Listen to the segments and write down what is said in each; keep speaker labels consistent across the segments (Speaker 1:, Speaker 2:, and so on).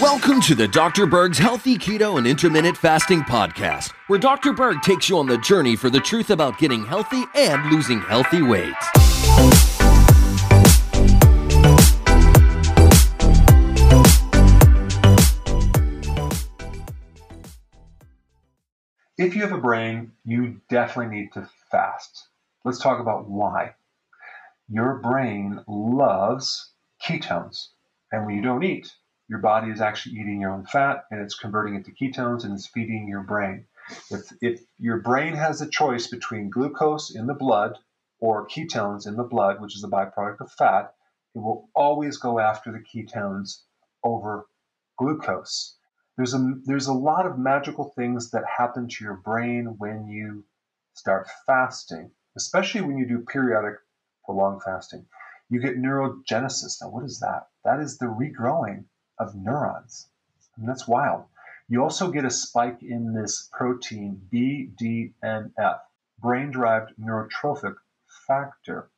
Speaker 1: Welcome to the Dr. Berg's Healthy Keto and Intermittent Fasting Podcast, where Dr. Berg takes you on the journey for the truth about getting healthy and losing healthy weight.
Speaker 2: If you have a brain, you definitely need to fast. Let's talk about why. Your brain loves ketones. And when you don't eat, your body is actually eating your own fat and it's converting it to ketones and it's feeding your brain. If, if your brain has a choice between glucose in the blood or ketones in the blood, which is a byproduct of fat, it will always go after the ketones over glucose. There's a, there's a lot of magical things that happen to your brain when you start fasting, especially when you do periodic prolonged fasting. You get neurogenesis. Now, what is that? That is the regrowing of neurons. And that's wild. You also get a spike in this protein BDNF, brain derived neurotrophic factor.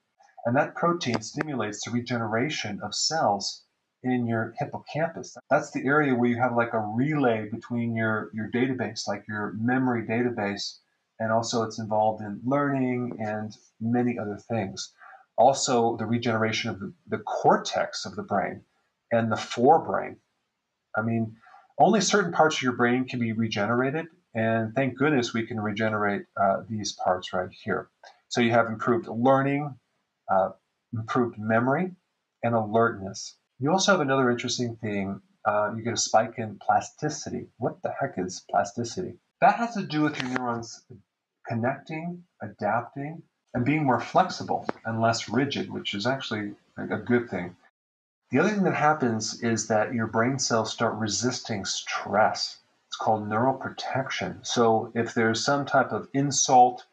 Speaker 2: And that protein stimulates the regeneration of cells in your hippocampus. That's the area where you have like a relay between your, your database, like your memory database, and also it's involved in learning and many other things. Also, the regeneration of the, the cortex of the brain and the forebrain. I mean, only certain parts of your brain can be regenerated, and thank goodness we can regenerate uh, these parts right here. So you have improved learning, uh, improved memory, and alertness. You also have another interesting thing. Uh, you get a spike in plasticity. What the heck is plasticity? That has to do with your neurons connecting, adapting, and being more flexible and less rigid, which is actually a good thing. The other thing that happens is that your brain cells start resisting stress. It's called neuroprotection. So if there's some type of insult,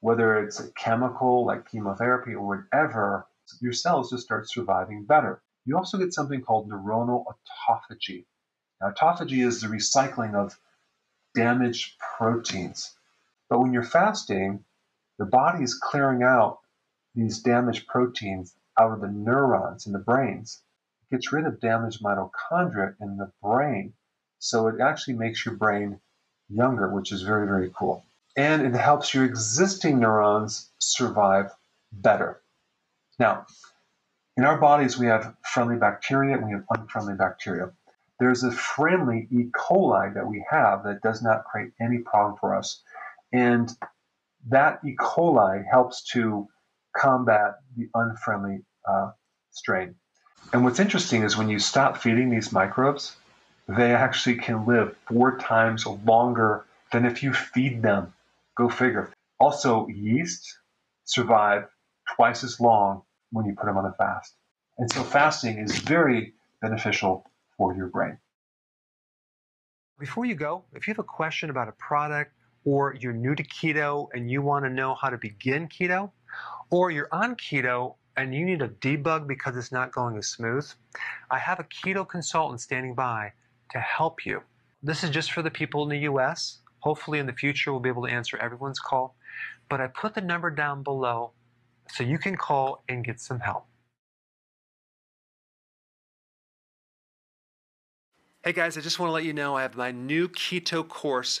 Speaker 2: whether it's a chemical like chemotherapy or whatever, your cells just start surviving better. You also get something called neuronal autophagy. Now, autophagy is the recycling of damaged proteins. But when you're fasting, the body is clearing out these damaged proteins out of the neurons in the brains It gets rid of damaged mitochondria in the brain. So it actually makes your brain younger, which is very, very cool. And it helps your existing neurons survive better. Now, in our bodies, we have friendly bacteria and we have unfriendly bacteria. There's a friendly E. coli that we have that does not create any problem for us. And that E. coli helps to combat the unfriendly uh, strain. And what's interesting is when you stop feeding these microbes, they actually can live four times longer than if you feed them. Go figure. Also, yeast survive twice as long when you put them on a fast. And so, fasting is very beneficial for your brain.
Speaker 3: Before you go, if you have a question about a product or you're new to keto and you want to know how to begin keto, or you're on keto and you need a debug because it's not going as smooth, I have a keto consultant standing by to help you. This is just for the people in the US. Hopefully, in the future, we'll be able to answer everyone's call. But I put the number down below so you can call and get some help. Hey guys, I just want to let you know I have my new keto course